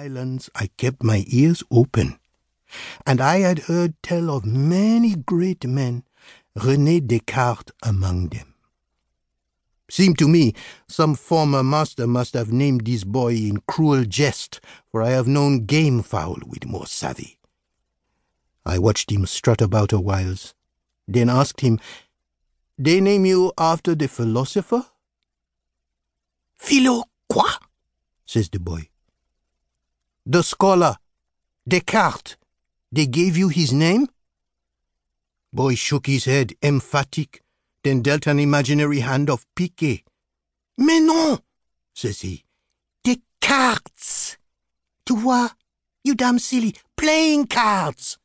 islands, I kept my ears open, and I had heard tell of many great men, René Descartes among them. Seemed to me some former master must have named this boy in cruel jest, for I have known game fowl with more savvy. I watched him strut about a whiles, then asked him, They name you after the philosopher? Philo quoi? says the boy. The scholar, Descartes, they gave you his name? Boy shook his head, emphatic, then dealt an imaginary hand of piquet. Mais non, says he. Descartes. Tu vois, you damn silly, playing cards.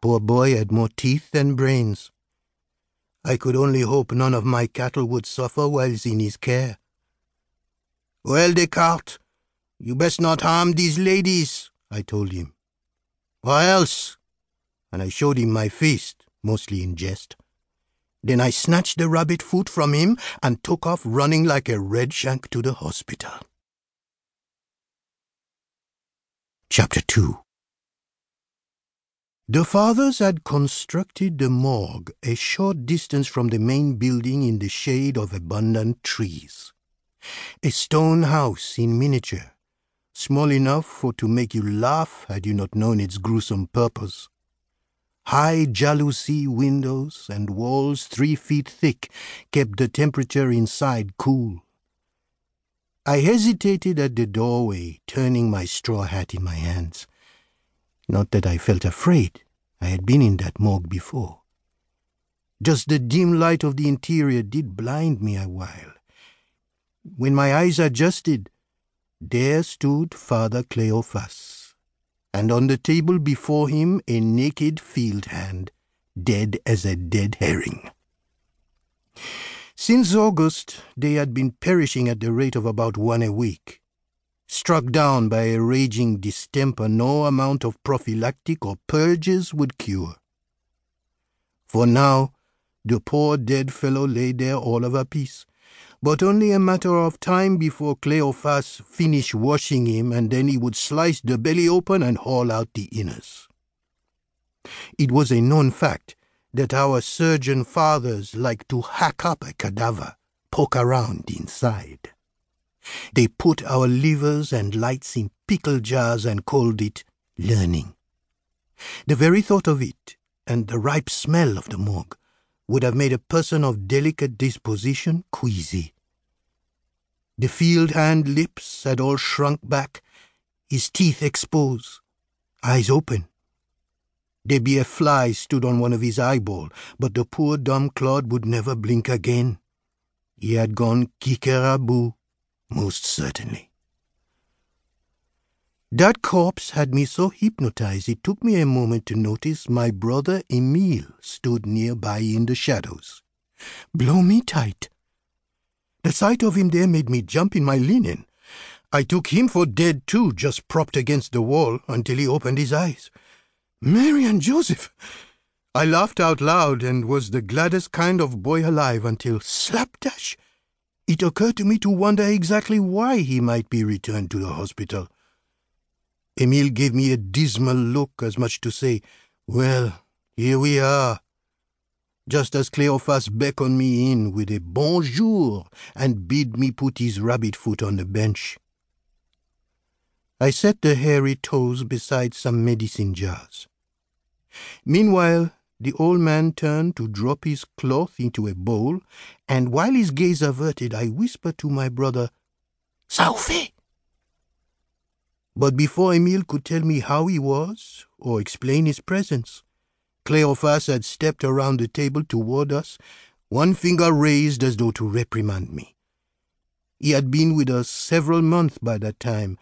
Poor boy had more teeth than brains. I could only hope none of my cattle would suffer whilst in his care. Well, Descartes, you best not harm these ladies, I told him. Or else, and I showed him my fist, mostly in jest. Then I snatched the rabbit foot from him and took off running like a redshank to the hospital. Chapter 2 The fathers had constructed the morgue a short distance from the main building in the shade of abundant trees. A stone house in miniature, small enough for to make you laugh had you not known its gruesome purpose. High jalousie windows and walls three feet thick kept the temperature inside cool. I hesitated at the doorway, turning my straw hat in my hands. Not that I felt afraid. I had been in that morgue before. Just the dim light of the interior did blind me a while. When my eyes adjusted, there stood Father Cleophas, and on the table before him a naked field hand, dead as a dead herring. Since August, they had been perishing at the rate of about one a week. Struck down by a raging distemper no amount of prophylactic or purges would cure. For now, the poor dead fellow lay there all of a piece, but only a matter of time before Cleophas finished washing him, and then he would slice the belly open and haul out the innards. It was a known fact that our surgeon fathers liked to hack up a cadaver, poke around inside. They put our livers and lights in pickle jars and called it learning. The very thought of it, and the ripe smell of the morgue, would have made a person of delicate disposition queasy. The field hand lips had all shrunk back, his teeth exposed, eyes open. There be a fly stood on one of his eyeball, but the poor dumb clod would never blink again. He had gone kikeraboo, most certainly. That corpse had me so hypnotized it took me a moment to notice my brother Emile stood nearby in the shadows. Blow me tight. The sight of him there made me jump in my linen. I took him for dead too, just propped against the wall until he opened his eyes. Mary and Joseph! I laughed out loud and was the gladdest kind of boy alive until slapdash! It occurred to me to wonder exactly why he might be returned to the hospital. Emile gave me a dismal look, as much to say, Well, here we are. Just as Cleophas beckoned me in with a bonjour and bid me put his rabbit foot on the bench. I set the hairy toes beside some medicine jars. Meanwhile, the old man turned to drop his cloth into a bowl, and while his gaze averted, I whispered to my brother, Saufe! But before Emile could tell me how he was, or explain his presence, Cleophas had stepped around the table toward us, one finger raised as though to reprimand me. He had been with us several months by that time,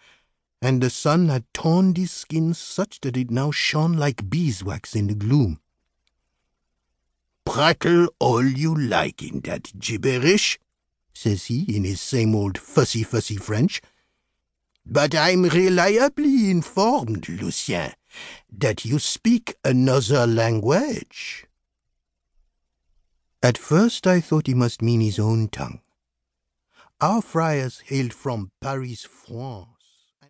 and the sun had torn his skin such that it now shone like beeswax in the gloom. Prattle all you like in that gibberish, says he in his same old fussy fussy French. But I'm reliably informed, Lucien, that you speak another language. At first I thought he must mean his own tongue. Our friars hailed from Paris, France,